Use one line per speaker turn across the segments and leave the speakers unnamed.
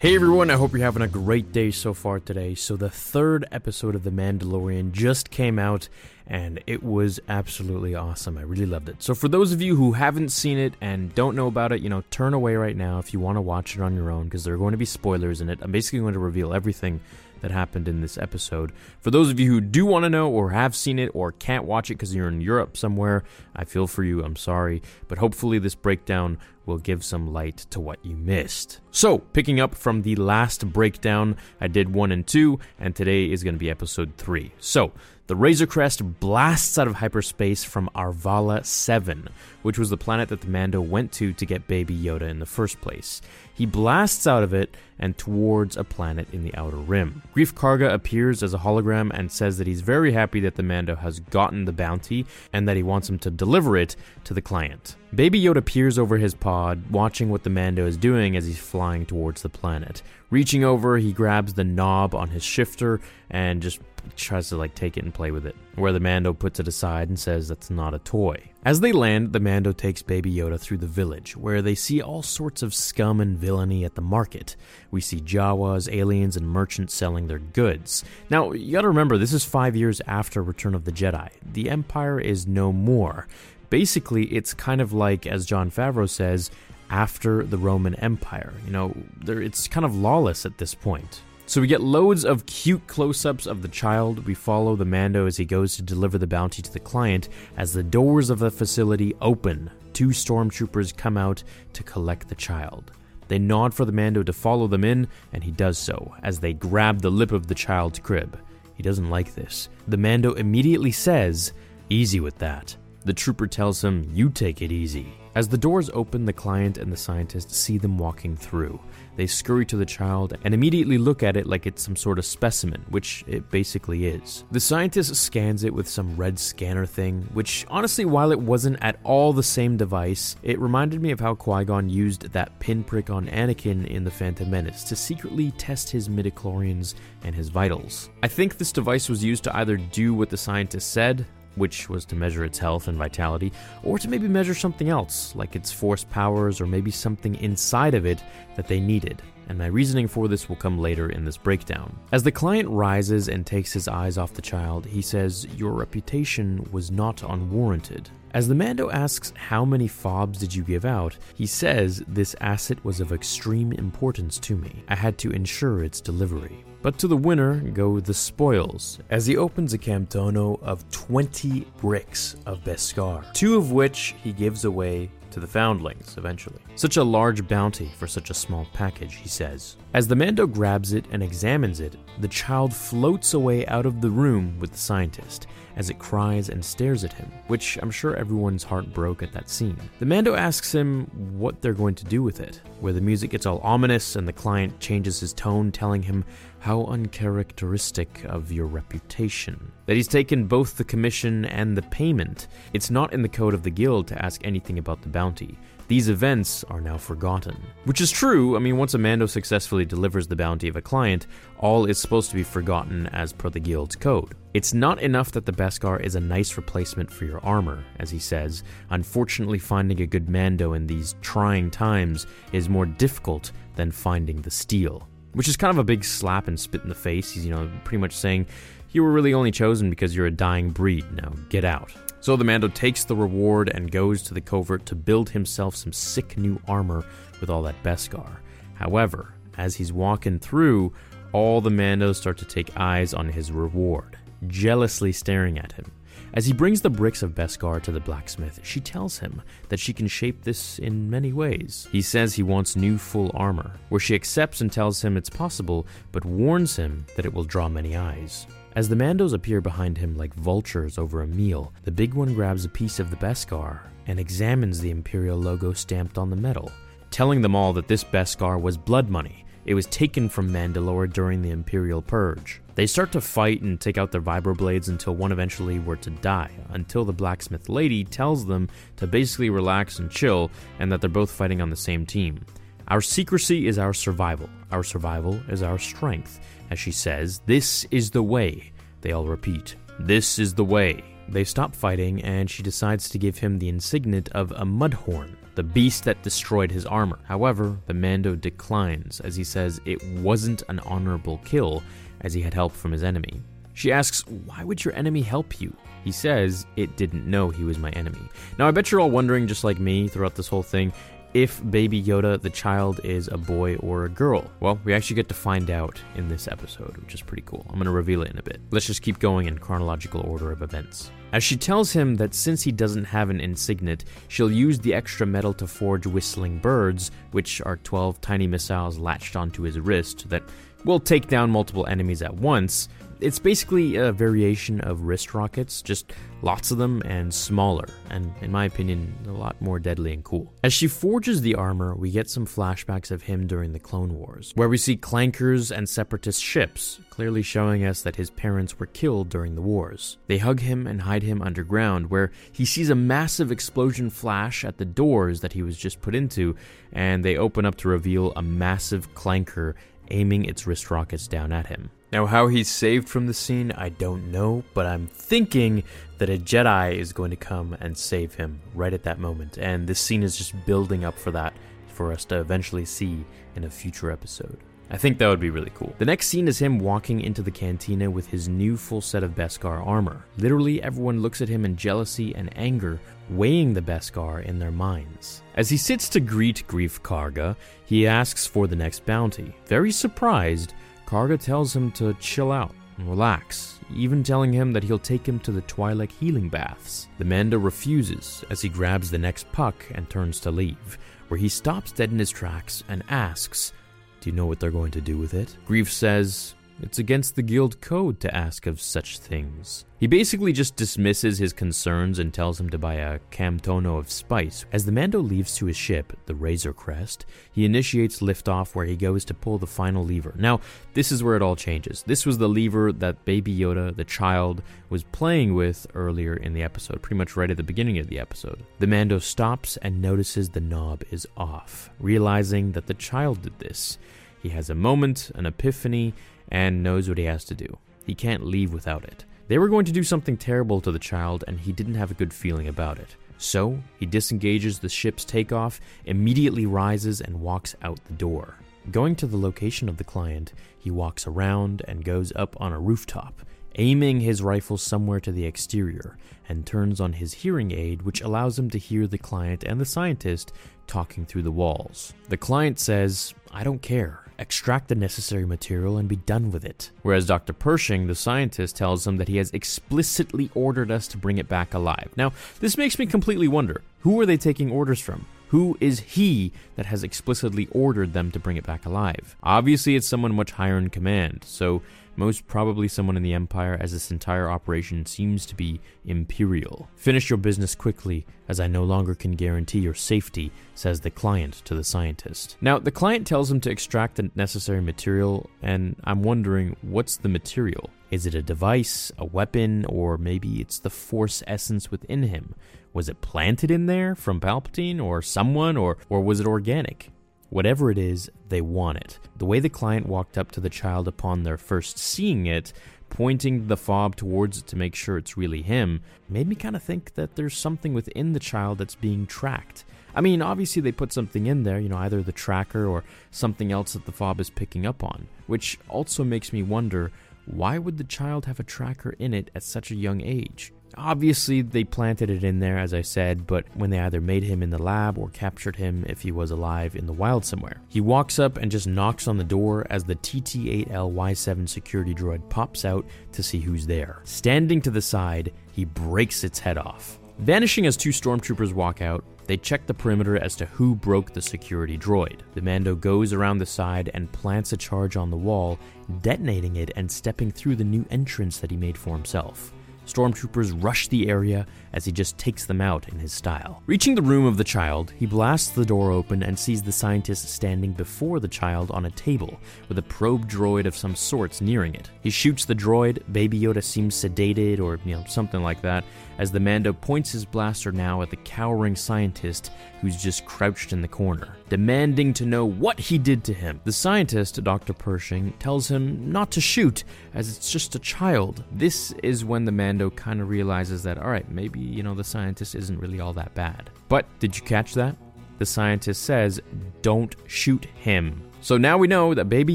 Hey everyone, I hope you're having a great day so far today. So, the third episode of The Mandalorian just came out and it was absolutely awesome. I really loved it. So, for those of you who haven't seen it and don't know about it, you know, turn away right now if you want to watch it on your own because there are going to be spoilers in it. I'm basically going to reveal everything that happened in this episode. For those of you who do want to know or have seen it or can't watch it because you're in Europe somewhere, I feel for you. I'm sorry. But hopefully, this breakdown will give some light to what you missed. So, picking up from the last breakdown, I did one and two, and today is going to be episode three. So, the Razor Crest blasts out of hyperspace from Arvala 7, which was the planet that the Mando went to to get Baby Yoda in the first place. He blasts out of it and towards a planet in the Outer Rim. Greef Karga appears as a hologram and says that he's very happy that the Mando has gotten the bounty and that he wants him to deliver it to the client. Baby Yoda peers over his pod, watching what the Mando is doing as he's flying towards the planet. Reaching over, he grabs the knob on his shifter and just tries to like take it and play with it. Where the Mando puts it aside and says that's not a toy. As they land, the Mando takes Baby Yoda through the village, where they see all sorts of scum and villainy at the market. We see Jawas, aliens, and merchants selling their goods. Now, you gotta remember, this is five years after Return of the Jedi. The Empire is no more. Basically, it's kind of like, as Jon Favreau says, after the Roman Empire. You know, it's kind of lawless at this point. So we get loads of cute close ups of the child. We follow the Mando as he goes to deliver the bounty to the client. As the doors of the facility open, two stormtroopers come out to collect the child. They nod for the Mando to follow them in, and he does so as they grab the lip of the child's crib. He doesn't like this. The Mando immediately says, Easy with that. The trooper tells him, You take it easy. As the doors open, the client and the scientist see them walking through. They scurry to the child and immediately look at it like it's some sort of specimen, which it basically is. The scientist scans it with some red scanner thing, which honestly, while it wasn't at all the same device, it reminded me of how Qui Gon used that pinprick on Anakin in The Phantom Menace to secretly test his midichlorians and his vitals. I think this device was used to either do what the scientist said, which was to measure its health and vitality, or to maybe measure something else, like its force powers or maybe something inside of it that they needed. And my reasoning for this will come later in this breakdown. As the client rises and takes his eyes off the child, he says, Your reputation was not unwarranted. As the Mando asks how many fobs did you give out, he says this asset was of extreme importance to me. I had to ensure its delivery. But to the winner go the spoils, as he opens a camtono of 20 bricks of Beskar, two of which he gives away to the foundlings eventually. Such a large bounty for such a small package, he says. As the Mando grabs it and examines it, the child floats away out of the room with the scientist as it cries and stares at him, which I'm sure everyone's heart broke at that scene. The Mando asks him what they're going to do with it, where the music gets all ominous and the client changes his tone, telling him how uncharacteristic of your reputation. That he's taken both the commission and the payment. It's not in the code of the guild to ask anything about the bounty. These events are now forgotten. Which is true, I mean, once a Mando successfully delivers the bounty of a client, all is supposed to be forgotten as per the guild's code. It's not enough that the Beskar is a nice replacement for your armor, as he says. Unfortunately, finding a good Mando in these trying times is more difficult than finding the steel. Which is kind of a big slap and spit in the face. He's, you know, pretty much saying, You were really only chosen because you're a dying breed. Now get out. So the Mando takes the reward and goes to the covert to build himself some sick new armor with all that Beskar. However, as he's walking through, all the Mandos start to take eyes on his reward, jealously staring at him. As he brings the bricks of Beskar to the blacksmith, she tells him that she can shape this in many ways. He says he wants new full armor, where she accepts and tells him it's possible, but warns him that it will draw many eyes. As the Mandos appear behind him like vultures over a meal, the big one grabs a piece of the Beskar and examines the Imperial logo stamped on the metal, telling them all that this Beskar was blood money. It was taken from Mandalore during the Imperial Purge. They start to fight and take out their vibroblades until one eventually were to die, until the blacksmith lady tells them to basically relax and chill and that they're both fighting on the same team. Our secrecy is our survival. Our survival is our strength. As she says, This is the way. They all repeat, This is the way. They stop fighting, and she decides to give him the insignia of a mudhorn, the beast that destroyed his armor. However, the Mando declines as he says it wasn't an honorable kill as he had help from his enemy. She asks, Why would your enemy help you? He says it didn't know he was my enemy. Now, I bet you're all wondering, just like me, throughout this whole thing, if Baby Yoda, the child, is a boy or a girl. Well, we actually get to find out in this episode, which is pretty cool. I'm going to reveal it in a bit. Let's just keep going in chronological order of events. As she tells him that since he doesn't have an insignet, she'll use the extra metal to forge whistling birds, which are 12 tiny missiles latched onto his wrist that will take down multiple enemies at once, it's basically a variation of wrist rockets, just lots of them and smaller, and in my opinion, a lot more deadly and cool. As she forges the armor, we get some flashbacks of him during the Clone Wars, where we see clankers and separatist ships, clearly showing us that his parents were killed during the wars. They hug him and hide him underground, where he sees a massive explosion flash at the doors that he was just put into, and they open up to reveal a massive clanker aiming its wrist rockets down at him. Now, how he's saved from the scene, I don't know, but I'm thinking that a Jedi is going to come and save him right at that moment. And this scene is just building up for that for us to eventually see in a future episode. I think that would be really cool. The next scene is him walking into the cantina with his new full set of Beskar armor. Literally, everyone looks at him in jealousy and anger, weighing the Beskar in their minds. As he sits to greet Greef Karga, he asks for the next bounty. Very surprised, Karga tells him to chill out and relax, even telling him that he'll take him to the Twi'lek healing baths. The Mando refuses as he grabs the next puck and turns to leave, where he stops dead in his tracks and asks, Do you know what they're going to do with it? Greef says, it's against the guild code to ask of such things. He basically just dismisses his concerns and tells him to buy a camtono of spice. As the Mando leaves to his ship, the Razor Crest, he initiates liftoff where he goes to pull the final lever. Now, this is where it all changes. This was the lever that Baby Yoda, the child, was playing with earlier in the episode, pretty much right at the beginning of the episode. The Mando stops and notices the knob is off, realizing that the child did this. He has a moment, an epiphany, and knows what he has to do. He can't leave without it. They were going to do something terrible to the child, and he didn't have a good feeling about it. So, he disengages the ship's takeoff, immediately rises, and walks out the door. Going to the location of the client, he walks around and goes up on a rooftop, aiming his rifle somewhere to the exterior, and turns on his hearing aid, which allows him to hear the client and the scientist talking through the walls. The client says, I don't care extract the necessary material, and be done with it. Whereas Dr. Pershing, the scientist, tells them that he has explicitly ordered us to bring it back alive. Now, this makes me completely wonder who are they taking orders from? Who is he that has explicitly ordered them to bring it back alive? Obviously, it's someone much higher in command, so most probably someone in the Empire, as this entire operation seems to be imperial. Finish your business quickly, as I no longer can guarantee your safety, says the client to the scientist. Now, the client tells him to extract the necessary material, and I'm wondering what's the material? Is it a device, a weapon, or maybe it's the Force essence within him? Was it planted in there from Palpatine or someone, or, or was it organic? Whatever it is, they want it. The way the client walked up to the child upon their first seeing it, pointing the fob towards it to make sure it's really him, made me kind of think that there's something within the child that's being tracked. I mean, obviously they put something in there, you know, either the tracker or something else that the fob is picking up on, which also makes me wonder why would the child have a tracker in it at such a young age? Obviously, they planted it in there, as I said, but when they either made him in the lab or captured him if he was alive in the wild somewhere. He walks up and just knocks on the door as the TT 8L Y7 security droid pops out to see who's there. Standing to the side, he breaks its head off. Vanishing as two stormtroopers walk out, they check the perimeter as to who broke the security droid. The Mando goes around the side and plants a charge on the wall, detonating it and stepping through the new entrance that he made for himself. Stormtroopers rush the area as he just takes them out in his style. Reaching the room of the child, he blasts the door open and sees the scientist standing before the child on a table with a probe droid of some sorts nearing it. He shoots the droid, Baby Yoda seems sedated or, you know, something like that, as the Mando points his blaster now at the cowering scientist who's just crouched in the corner, demanding to know what he did to him. The scientist, Dr. Pershing, tells him not to shoot, as it's just a child. This is when the Mando kind of realizes that, alright, maybe, you know, the scientist isn't really all that bad. But did you catch that? the scientist says, Don't shoot him. So now we know that Baby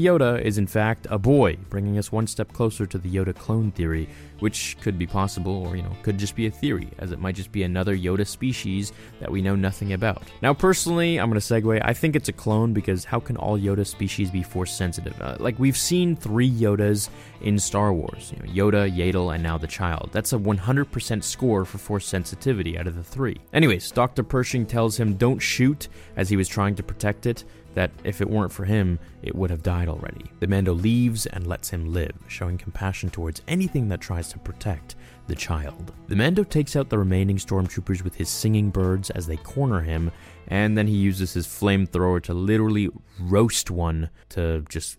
Yoda is in fact a boy, bringing us one step closer to the Yoda clone theory, which could be possible or, you know, could just be a theory, as it might just be another Yoda species that we know nothing about. Now, personally, I'm going to segue. I think it's a clone because how can all Yoda species be force sensitive? Uh, like, we've seen three Yodas in Star Wars you know, Yoda, Yaddle, and now the child. That's a 100% score for force sensitivity out of the three. Anyways, Dr. Pershing tells him don't shoot as he was trying to protect it that if it weren't for him, it would have died already. The Mando leaves and lets him live, showing compassion towards anything that tries to protect the child. The Mando takes out the remaining stormtroopers with his singing birds as they corner him, and then he uses his flamethrower to literally roast one to just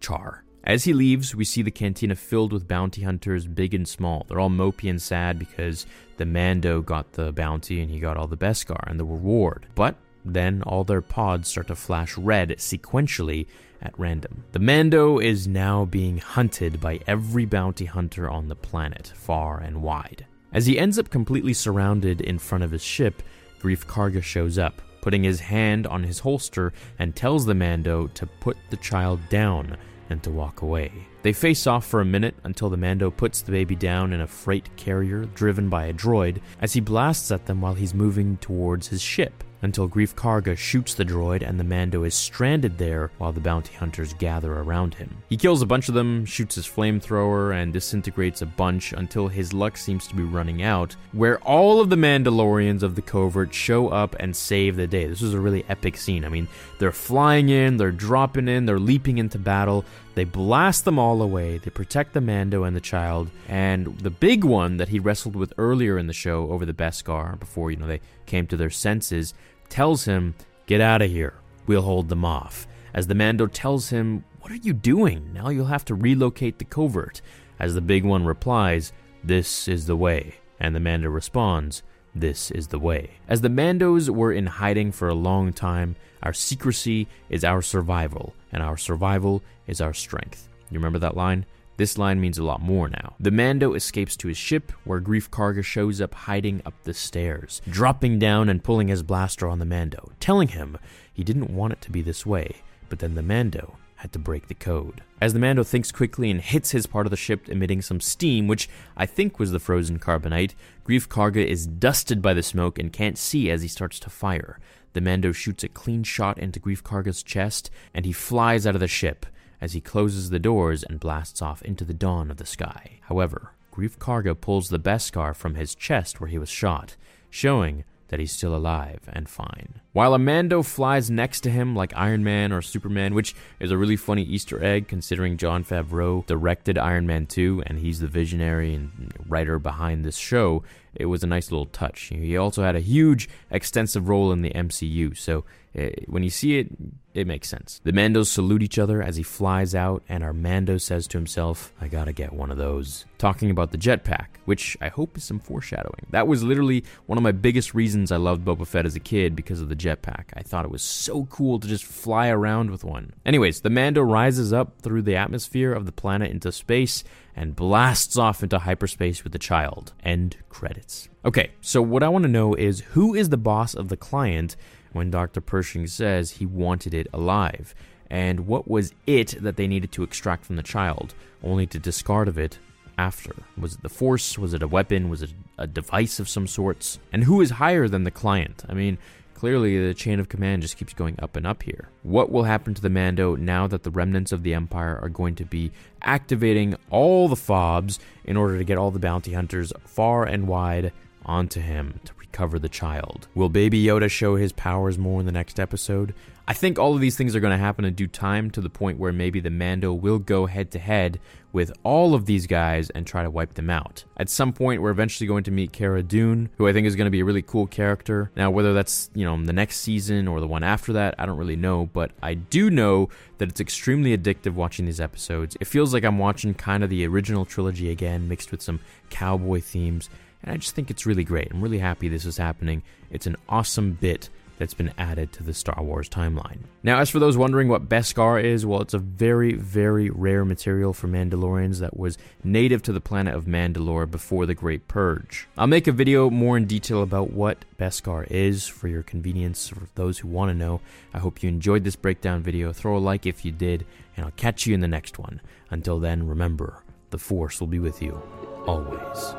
char. As he leaves, we see the cantina filled with bounty hunters, big and small. They're all mopey and sad because the Mando got the bounty and he got all the Beskar and the reward. But then all their pods start to flash red sequentially at random. The Mando is now being hunted by every bounty hunter on the planet, far and wide. As he ends up completely surrounded in front of his ship, Greef Karga shows up, putting his hand on his holster and tells the Mando to put the child down and to walk away. They face off for a minute until the Mando puts the baby down in a freight carrier driven by a droid as he blasts at them while he's moving towards his ship until Greef Karga shoots the droid and the Mando is stranded there while the bounty hunters gather around him. He kills a bunch of them, shoots his flamethrower, and disintegrates a bunch until his luck seems to be running out, where all of the Mandalorians of the covert show up and save the day. This was a really epic scene. I mean, they're flying in, they're dropping in, they're leaping into battle. They blast them all away. They protect the Mando and the child. And the big one that he wrestled with earlier in the show over the Beskar before, you know, they came to their senses tells him, Get out of here. We'll hold them off. As the Mando tells him, What are you doing? Now you'll have to relocate the covert. As the big one replies, This is the way. And the Mando responds, This is the way. As the Mandos were in hiding for a long time, our secrecy is our survival, and our survival is our strength. You remember that line? This line means a lot more now. The Mando escapes to his ship, where Greef Karga shows up hiding up the stairs, dropping down and pulling his blaster on the Mando, telling him he didn't want it to be this way, but then the Mando had to break the code. As the Mando thinks quickly and hits his part of the ship, emitting some steam, which I think was the frozen carbonite, Greef Karga is dusted by the smoke and can't see as he starts to fire. The Mando shoots a clean shot into Greef Karga's chest, and he flies out of the ship as he closes the doors and blasts off into the dawn of the sky. However, Greef Karga pulls the Beskar from his chest where he was shot, showing that he's still alive and fine. While a Mando flies next to him like Iron Man or Superman, which is a really funny Easter egg considering Jon Favreau directed Iron Man 2 and he's the visionary and writer behind this show, it was a nice little touch. He also had a huge, extensive role in the MCU, so uh, when you see it, it makes sense. The Mandos salute each other as he flies out, and our Mando says to himself, I gotta get one of those. Talking about the jetpack, which I hope is some foreshadowing. That was literally one of my biggest reasons I loved Boba Fett as a kid because of the jetpack. I thought it was so cool to just fly around with one. Anyways, the Mando rises up through the atmosphere of the planet into space and blasts off into hyperspace with the child. End credits. Okay, so what I want to know is who is the boss of the client when Dr. Pershing says he wanted it alive? And what was it that they needed to extract from the child, only to discard of it after? Was it the Force? Was it a weapon? Was it a device of some sorts? And who is higher than the client? I mean, Clearly, the chain of command just keeps going up and up here. What will happen to the Mando now that the remnants of the Empire are going to be activating all the fobs in order to get all the bounty hunters far and wide onto him to recover the child? Will Baby Yoda show his powers more in the next episode? I think all of these things are going to happen in due time to the point where maybe the Mando will go head to head with all of these guys and try to wipe them out. At some point, we're eventually going to meet Cara Dune, who I think is going to be a really cool character. Now, whether that's, you know, the next season or the one after that, I don't really know, but I do know that it's extremely addictive watching these episodes. It feels like I'm watching kind of the original trilogy again, mixed with some cowboy themes, and I just think it's really great. I'm really happy this is happening. It's an awesome bit that's been added to the Star Wars timeline. Now, as for those wondering what Beskar is, well, it's a very, very rare material for Mandalorians that was native to the planet of Mandalore before the Great Purge. I'll make a video more in detail about what Beskar is for your convenience for those who want to know. I hope you enjoyed this breakdown video. Throw a like if you did, and I'll catch you in the next one. Until then, remember, the Force will be with you always.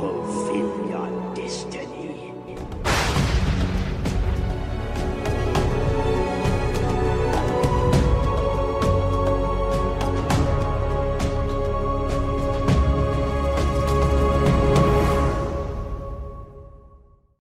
No.